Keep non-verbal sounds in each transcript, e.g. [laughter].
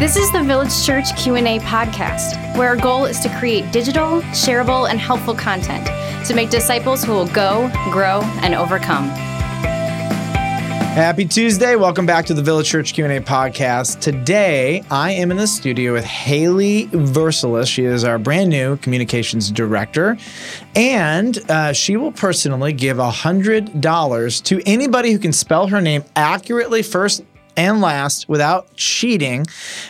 This is the Village Church Q&A podcast, where our goal is to create digital, shareable, and helpful content to make disciples who will go, grow, and overcome. Happy Tuesday. Welcome back to the Village Church Q&A podcast. Today, I am in the studio with Haley Versalis. She is our brand new communications director, and uh, she will personally give $100 to anybody who can spell her name accurately first and last without cheating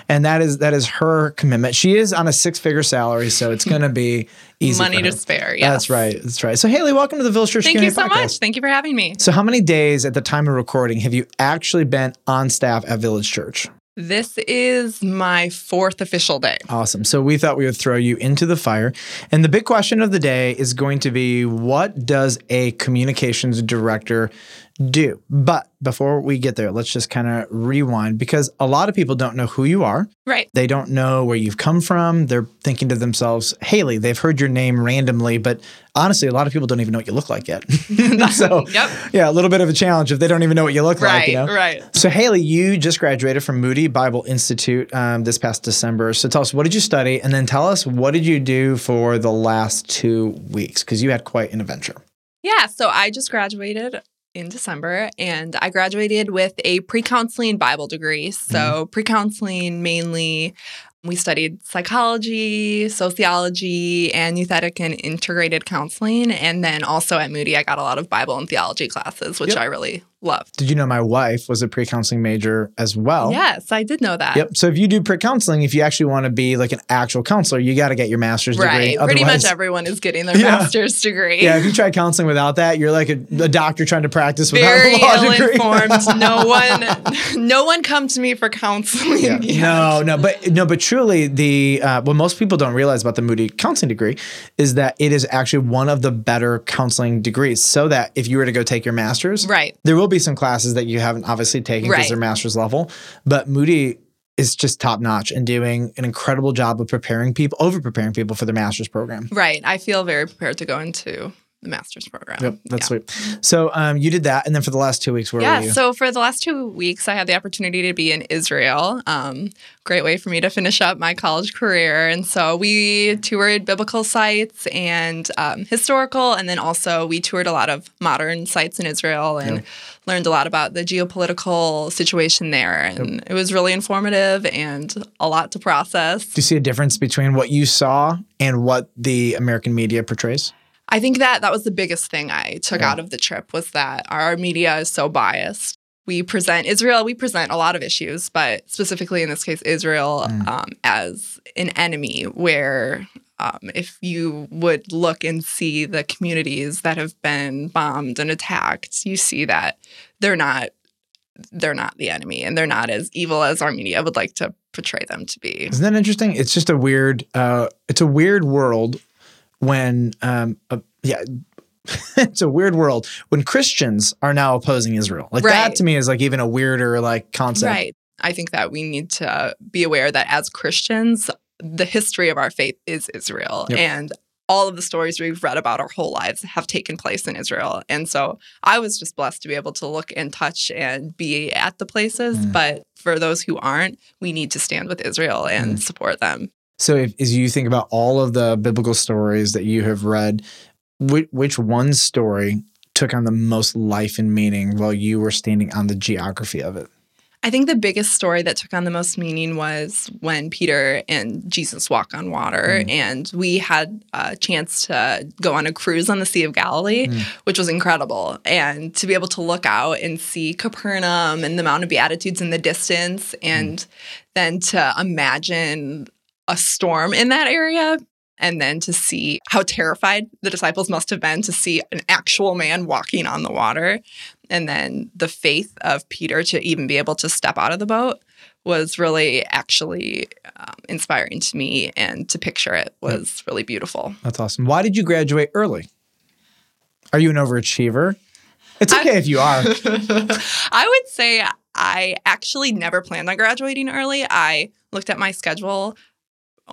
and that is that is her commitment. She is on a six-figure salary so it's going to be [laughs] easy money to spare yeah that's right that's right. So haley welcome to the village church thank Q&A you so podcast. much. Thank you for having me. So how many days at the time of recording have you actually been on staff at village church? This is my fourth official day. Awesome. So we thought we would throw you into the fire. And the big question of the day is going to be what does a communications director do? But before we get there, let's just kind of rewind because a lot of people don't know who you are. right They don't know where you've come from. They're thinking to themselves, Haley, they've heard your name randomly, but honestly, a lot of people don't even know what you look like yet. [laughs] [laughs] so, Yep. yeah, a little bit of a challenge if they don't even know what you look like. right You know? right So, Haley, you just graduated from Moody Bible Institute um, this past December. So, tell us, what did you study? And then tell us, what did you do for the last two weeks? Because you had quite an adventure. yeah so i just graduated in december and i graduated with a pre-counseling bible degree so Mm-hmm. pre-counseling mainly we studied psychology sociology and youth ethic and integrated counseling and then also at moody i got a lot of bible and theology classes which Yep. i really loved Did you know my wife was a pre counseling major as well? yes i did know that Yep. So if you do pre counseling, if you actually want to be like an actual counselor, you got to get your master's Right. degree. Right. Pretty much everyone is getting their [laughs] Yeah. master's degree. Yeah, if you try counseling without that, you're like a, a doctor trying to practice without Very a law degree. [laughs] no one, no one come to me for counseling. Yeah. yet. No, no, but no, but truly, the uh, what most people don't realize about the Moody counseling degree is that it is actually one of the better counseling degrees. So that if you were to go take your master's, Right. there will be some classes that you haven't obviously taken because Right. they're master's level, but Moody is just top notch and doing an incredible job of preparing people, over preparing people for their master's program. Right. I feel very prepared to go into the master's program. Yep, that's yeah. sweet. So um, you did that, and then for the last two weeks, where were Yeah, so for the last two weeks, I had the opportunity to be in Israel. Um, great way for me to finish up my college career. And so we toured biblical sites and um, historical, and then also we toured a lot of modern sites in Israel and learned a lot about the geopolitical situation there. And it was really informative and a lot to process. do you see a difference between what you saw and what the American media portrays? I think that that was the biggest thing I took Yeah. out of the trip was that our media is so biased. We present Israel, we present a lot of issues, but specifically in this case, Israel Mm. um, as an enemy, where um, if you would look and see the communities that have been bombed and attacked, you see that they're not they're not the enemy and they're not as evil as our media would like to portray them to be. Isn't that interesting? It's just a weird. Uh, it's a weird world when, um, uh, yeah, [laughs] it's a weird world when Christians are now opposing Israel. Like that to me is like even a weirder like concept. Right. I think that we need to be aware that as Christians, the history of our faith is Israel. Yep. And all of the stories we've read about our whole lives have taken place in Israel. And so I was just blessed to be able to look and touch and be at the places. Mm. But for those who aren't, we need to stand with Israel and Mm. support them. So if, as you think about all of the biblical stories that you have read, which, which one story took on the most life and meaning while you were standing on the geography of it? I think the biggest story that took on the most meaning was when Peter and Jesus walk on water. Mm. And we had a chance to go on a cruise on the Sea of Galilee, Mm. which was incredible. And to be able to look out and see Capernaum and the Mount of Beatitudes in the distance, and then to imagine a storm in that area. And then to see how terrified the disciples must have been to see an actual man walking on the water and then the faith of Peter to even be able to step out of the boat was really actually um, inspiring to me, and to picture it was really beautiful. That's awesome. Why did you graduate early? Are you an overachiever? It's I- okay if you are. [laughs] I would say I actually never planned on graduating early. I looked at my schedule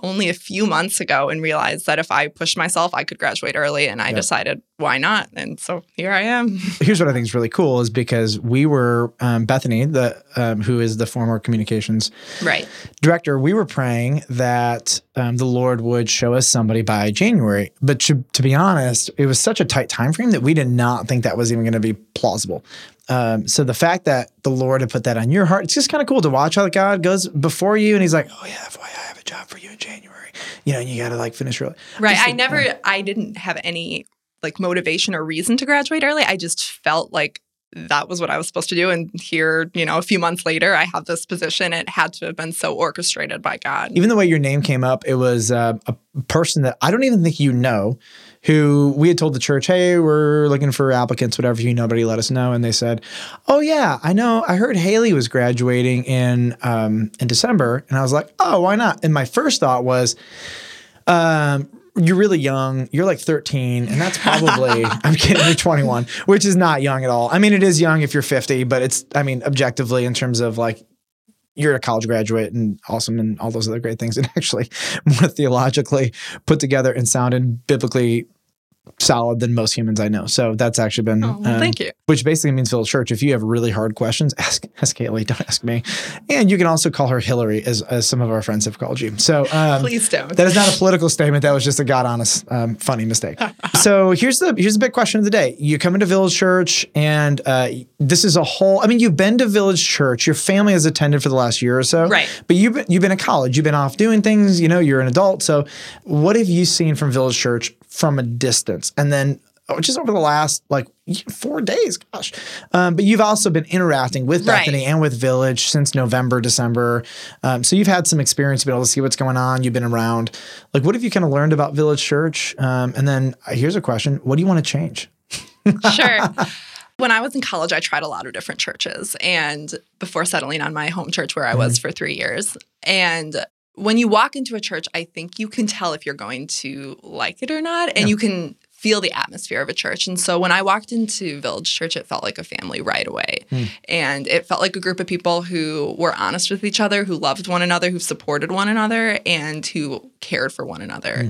only a few months ago and realized that if I pushed myself, I could graduate early. And I Yep. decided, why not? And so here I am. [laughs] Here's what I think is really cool is because we were um, Bethany, the um, who is the former communications right. director, we were praying that um, the Lord would show us somebody by January. But to, to be honest, it was such a tight time frame that we did not think that was even going to be plausible. Um, so the fact that the Lord had put that on your heart, it's just kind of cool to watch how God goes before you and He's like, "Oh yeah, FYI, I have a job for you in January." You know, and you got to like finish early. Right. I never, I didn't have any like motivation or reason to graduate early. I just felt like that was what I was supposed to do. And here, you know, a few months later, I have this position. It had to have been so orchestrated by God. even the way your name came up, it was uh, a person that I don't even think you know, who we had told the church, "Hey, we're looking for applicants, whatever you know, nobody let us know." And they said, "Oh yeah, I know. I heard Haley was graduating in um, in December," and I was like, "Oh, why not?" And my first thought was, um, you're really young. You're like 13, and that's probably [laughs] I'm kidding. You're 21, which is not young at all. I mean, it is young if you're 50, but it's I mean, objectively in terms of like you're a college graduate and awesome and all those other great things, and [laughs] actually more theologically put together and sounded biblically solid than most humans I know. So that's actually been Oh, well, um, thank you. which basically means Village Church. If you have really hard questions, [laughs] ask ask Haley. Don't ask me. And you can also call her Hillary, as, as some of our friends have called you. So um, Please don't. that is not a political statement. That was just a God honest, um, funny mistake. [laughs] so here's the here's the big question of the day. You come into Village Church, and uh, this is a whole. I mean, you've been to Village Church. Your family has attended for the last year or so, Right. But you've been, you've been in college. You've been off doing things. You know, you're an adult. So what have you seen from Village Church from a distance, and then? oh, Just over the last like four days, gosh. Um, but you've also been interacting with Right. Bethany and with Village since November, December. Um, so you've had some experience, been able to see what's going on. You've been around. Like, what have you kind of learned about Village Church? Um, and then uh, here's a question: What do you want to change? [laughs] sure. When I was in college, I tried a lot of different churches and before settling on my home church where I was for three years. And when you walk into a church, I think you can tell if you're going to like it or not. And you can feel the atmosphere of a church. And so when I walked into Village Church, it felt like a family right away. Hmm. And it felt like a group of people who were honest with each other, who loved one another, who supported one another, and who cared for one another. Hmm.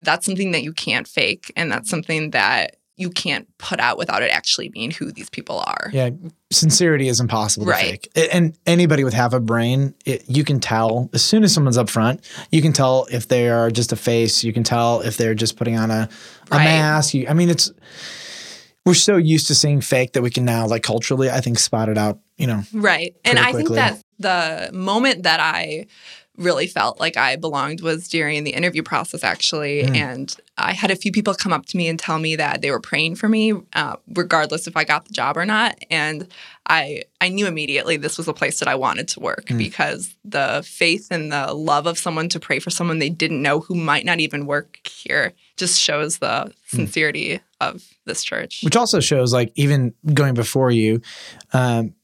That's something that you can't fake. And that's something that you can't put out without it actually being who these people are. Yeah, sincerity is impossible to Right. fake. And anybody with half a brain, it, you can tell as soon as someone's up front. You can tell if they are just a face. You can tell if they're just putting on a, a Right. mask. You, I mean, it's we're so used to seeing fake that we can now, like culturally, I think, spot it out. You know, Right. And I think that the moment that I really felt like I belonged was during the interview process, actually. Mm. And I had a few people come up to me and tell me that they were praying for me, uh, regardless if I got the job or not. And I, I knew immediately this was a place that I wanted to work Mm. because the faith and the love of someone to pray for someone they didn't know who might not even work here just shows the sincerity of this church. which also shows like even going before you um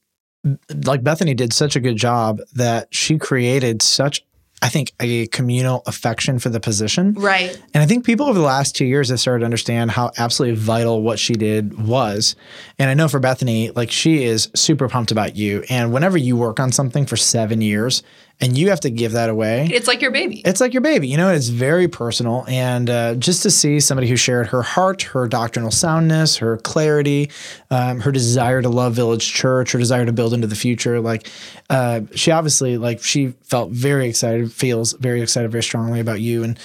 like bethany did such a good job that she created such i think a communal affection for the position. Right. and i think people over the last two years have started to understand how absolutely vital what she did was. And i know for bethany like she is super pumped about you. And whenever you work on something for seven years and you have to give that away It's like your baby. it's like your baby, you know. It's very personal, and uh, just to see somebody who shared her heart, her doctrinal soundness, her clarity, um, her desire to love Village Church, her desire to build into the future, like uh, she obviously like she felt very excited, feels very excited, very strongly about you, and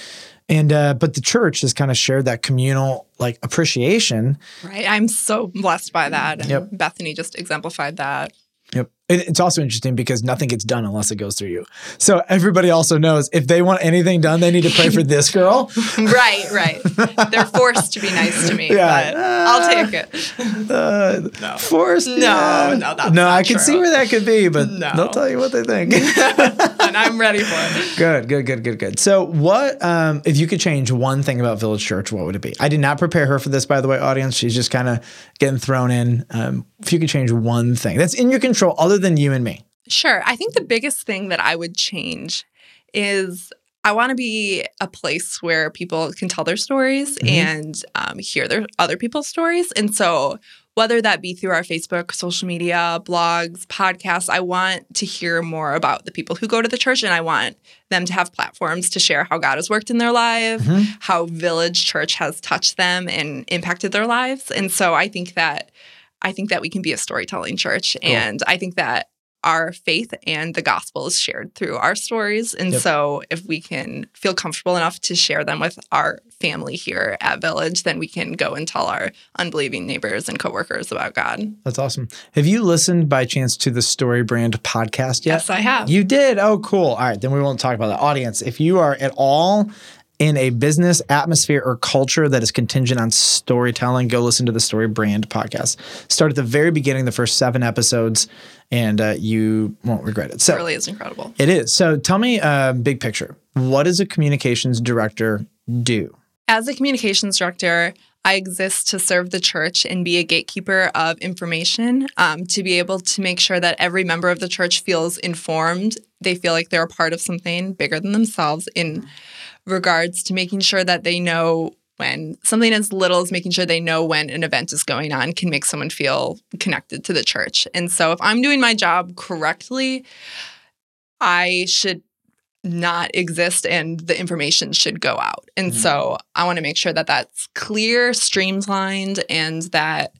and uh, but the church has kind of shared that communal like appreciation. Right. I'm so blessed by that. And Yep. Bethany just exemplified that. Yep. It, it's also interesting because nothing gets done unless it goes through you. So everybody also knows if they want anything done, they need to pray for [laughs] this girl. right, right. They're forced to be nice to me, Yeah. but I'll take it. Uh, Forced? No, yeah. no, that's no. not I can true. see where that could be, but No. they'll tell you what they think. [laughs] and [laughs] I'm ready for it. good, good, good, good, good. So, what um, if you could change one thing about Village Church? What would it be? I did not prepare her for this, by the way, audience. She's just kind of getting thrown in. Um, if you could change one thing that's in your control, other than you and me. Sure. I think the biggest thing that I would change is I want to be a place where people can tell their stories Mhm. and um, hear their other people's stories. And so whether that be through our Facebook, social media, blogs, podcasts. I want to hear more about the people who go to the church, and I want them to have platforms to share how God has worked in their life, Mm-hmm. how Village Church has touched them and impacted their lives. And so I think that I think that we can be a storytelling church, and I think that our faith and the gospel is shared through our stories. And Yep. so if we can feel comfortable enough to share them with our family here at Village, then we can go and tell our unbelieving neighbors and coworkers about God. That's awesome. Have you listened by chance to the Story Brand podcast yet? Yes, I have. You did? Oh, cool. All right. Then we won't talk about the audience. If you are at all in a business atmosphere or culture that is contingent on storytelling, go listen to the Story Brand podcast. Start at the very beginning, the first seven episodes, and uh, you won't regret it. So It really is incredible. it is. So tell me, uh, big picture. What does a communications director do? As a communications director, I exist to serve the church and be a gatekeeper of information, um, to be able to make sure that every member of the church feels informed. They feel like they're a part of something bigger than themselves in regards to making sure that they know when something as little as making sure they know when an event is going on can make someone feel connected to the church. And so if I'm doing my job correctly, I should not exist and the information should go out. And so I want to make sure that that's clear, streamlined, and that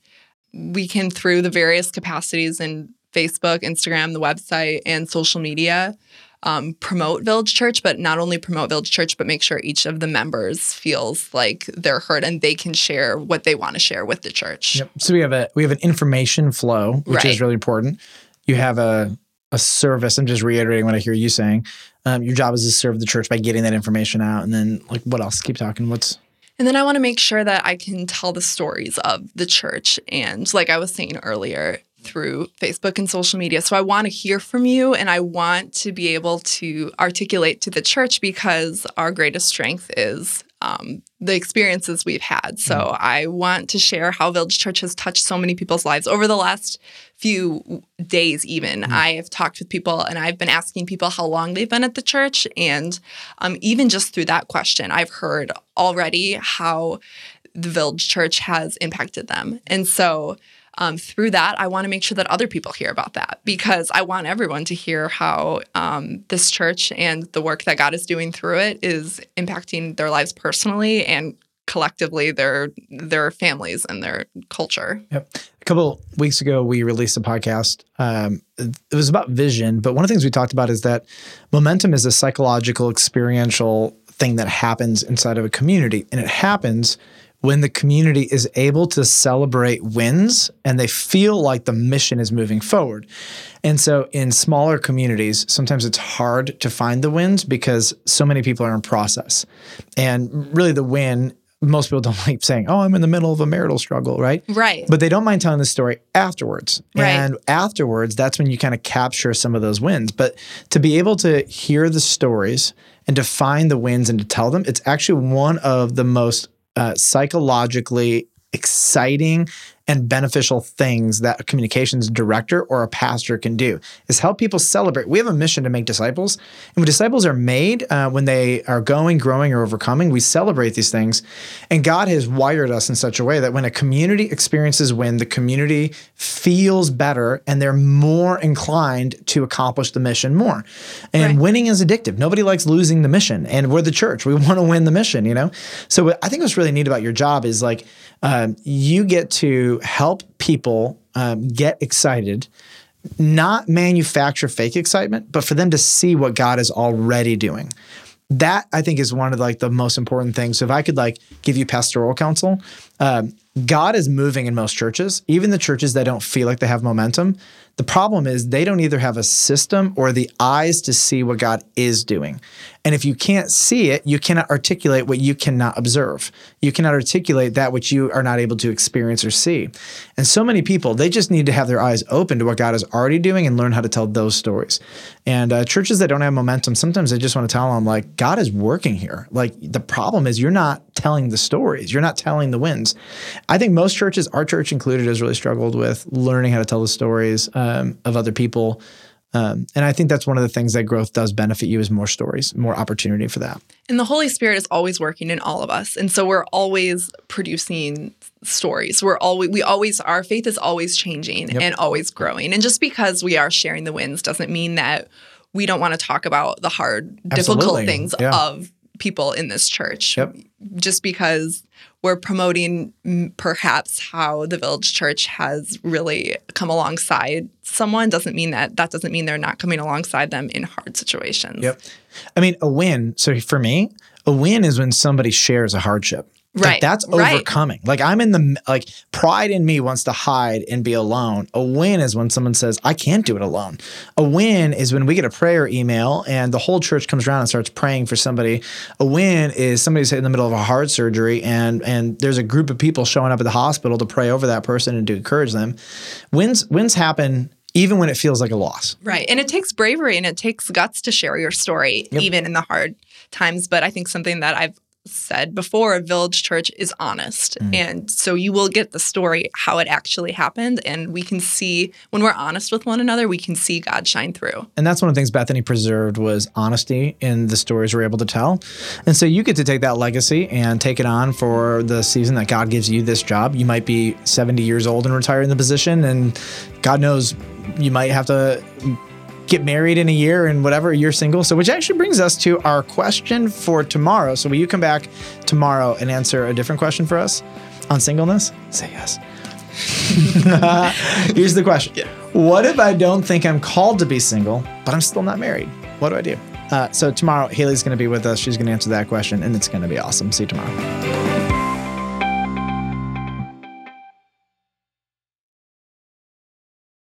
we can, through the various capacities in Facebook, Instagram, the website, and social media, um, promote Village Church, but not only promote Village Church, but make sure each of the members feels like they're heard and they can share what they want to share with the church. Yep. So we have a we have an information flow, which is really important. You have a a service. I'm just reiterating what I hear you saying. Um, your job is to serve the church by getting that information out, and then like what else? Keep talking. What's And then I want to make sure that I can tell the stories of the church. And like I was saying earlier, through Facebook and social media. So I want to hear from you and I want to be able to articulate to the church because our greatest strength is um, the experiences we've had. So I want to share how Village Church has touched so many people's lives over the last few days, even. I have talked with people and I've been asking people how long they've been at the church. And um, even just through that question, I've heard already how the Village Church has impacted them. And so um, through that, I want to make sure that other people hear about that because I want everyone to hear how um, this church and the work that God is doing through it is impacting their lives personally and collectively their their families and their culture. Yep. A couple weeks ago, we released a podcast. Um, it was about vision, but one of the things we talked about is that momentum is a psychological, experiential thing that happens inside of a community, and it happens when the community is able to celebrate wins and they feel like the mission is moving forward. And so in smaller communities, sometimes it's hard to find the wins because so many people are in process. And really the win, most people don't [laughs] like saying, "Oh, I'm in the middle of a marital struggle," right? Right. But they don't mind telling the story afterwards. Right. And afterwards, that's when you kind of capture some of those wins. But to be able to hear the stories and to find the wins and to tell them, it's actually one of the most uh, psychologically exciting and beneficial things that a communications director or a pastor can do is help people celebrate. We have a mission to make disciples, and when disciples are made, uh, when they are going, growing, or overcoming, we celebrate these things. And God has wired us in such a way that when a community experiences win, the community feels better and they're more inclined to accomplish the mission more. And Right. winning is addictive. Nobody likes losing the mission, and we're the church. We [laughs] want to win the mission, you know. So I think what's really neat about your job is like um, you get to help people um, get excited, not manufacture fake excitement, but for them to see what God is already doing. That I think is one of like the most important things. So if I could like give you pastoral counsel, um, God is moving in most churches, even the churches that don't feel like they have momentum. The problem is they don't either have a system or the eyes to see what God is doing. And if you can't see it, you cannot articulate what you cannot observe. You cannot articulate that which you are not able to experience or see. And so many people, they just need to have their eyes open to what God is already doing and learn how to tell those stories. And uh, churches that don't have momentum, sometimes I just want to tell them, like, God is working here. Like, the problem is you're not telling the stories, you're not telling the wins. I think most churches, our church included, has really struggled with learning how to tell the stories um, of other people. Um, and I think that's one of the things that growth does benefit you is more stories, more opportunity for that. And the Holy Spirit is always working in all of us. And so we're always producing stories. We're always we always our faith is always changing Yep. and always growing. And just because we are sharing the wins doesn't mean that we don't want to talk about the hard, difficult Absolutely. things Yeah. of people in this church. Yep. Just because we're promoting perhaps how the Village Church has really come alongside someone doesn't mean that that doesn't mean they're not coming alongside them in hard situations. Yep. I mean, a win. So for me, a win is when somebody shares a hardship. Like, Right, that's right. overcoming. Like I'm in the like pride in me wants to hide and be alone. A win is when someone says, I can't do it alone. A win is when we get a prayer email and the whole church comes around and starts praying for somebody. A win is somebody's in the middle of a heart surgery and and there's a group of people showing up at the hospital to pray over that person and to encourage them. Wins wins happen even when it feels like a loss. Right. And it takes bravery and it takes guts to share your story, Yep. even in the hard times. But I think something that I've said before, a Village Church is honest. Mm. And so you will get the story, how it actually happened. And we can see, when we're honest with one another, we can see God shine through. And that's one of the things Bethany preserved was honesty in the stories we're able to tell. And so you get to take that legacy and take it on for the season that God gives you this job. You might be 70 years old and retire in the position, and God knows you might have to get married in a year and whatever you're single so which actually brings us to our question for tomorrow so will you come back tomorrow and answer a different question for us on singleness say yes [laughs] Here's the question. What if I don't think I'm called to be single, but I'm still not married? What do I do? Uh, so tomorrow, Haley's going to be with us. She's going to answer that question, and it's going to be awesome. See you tomorrow.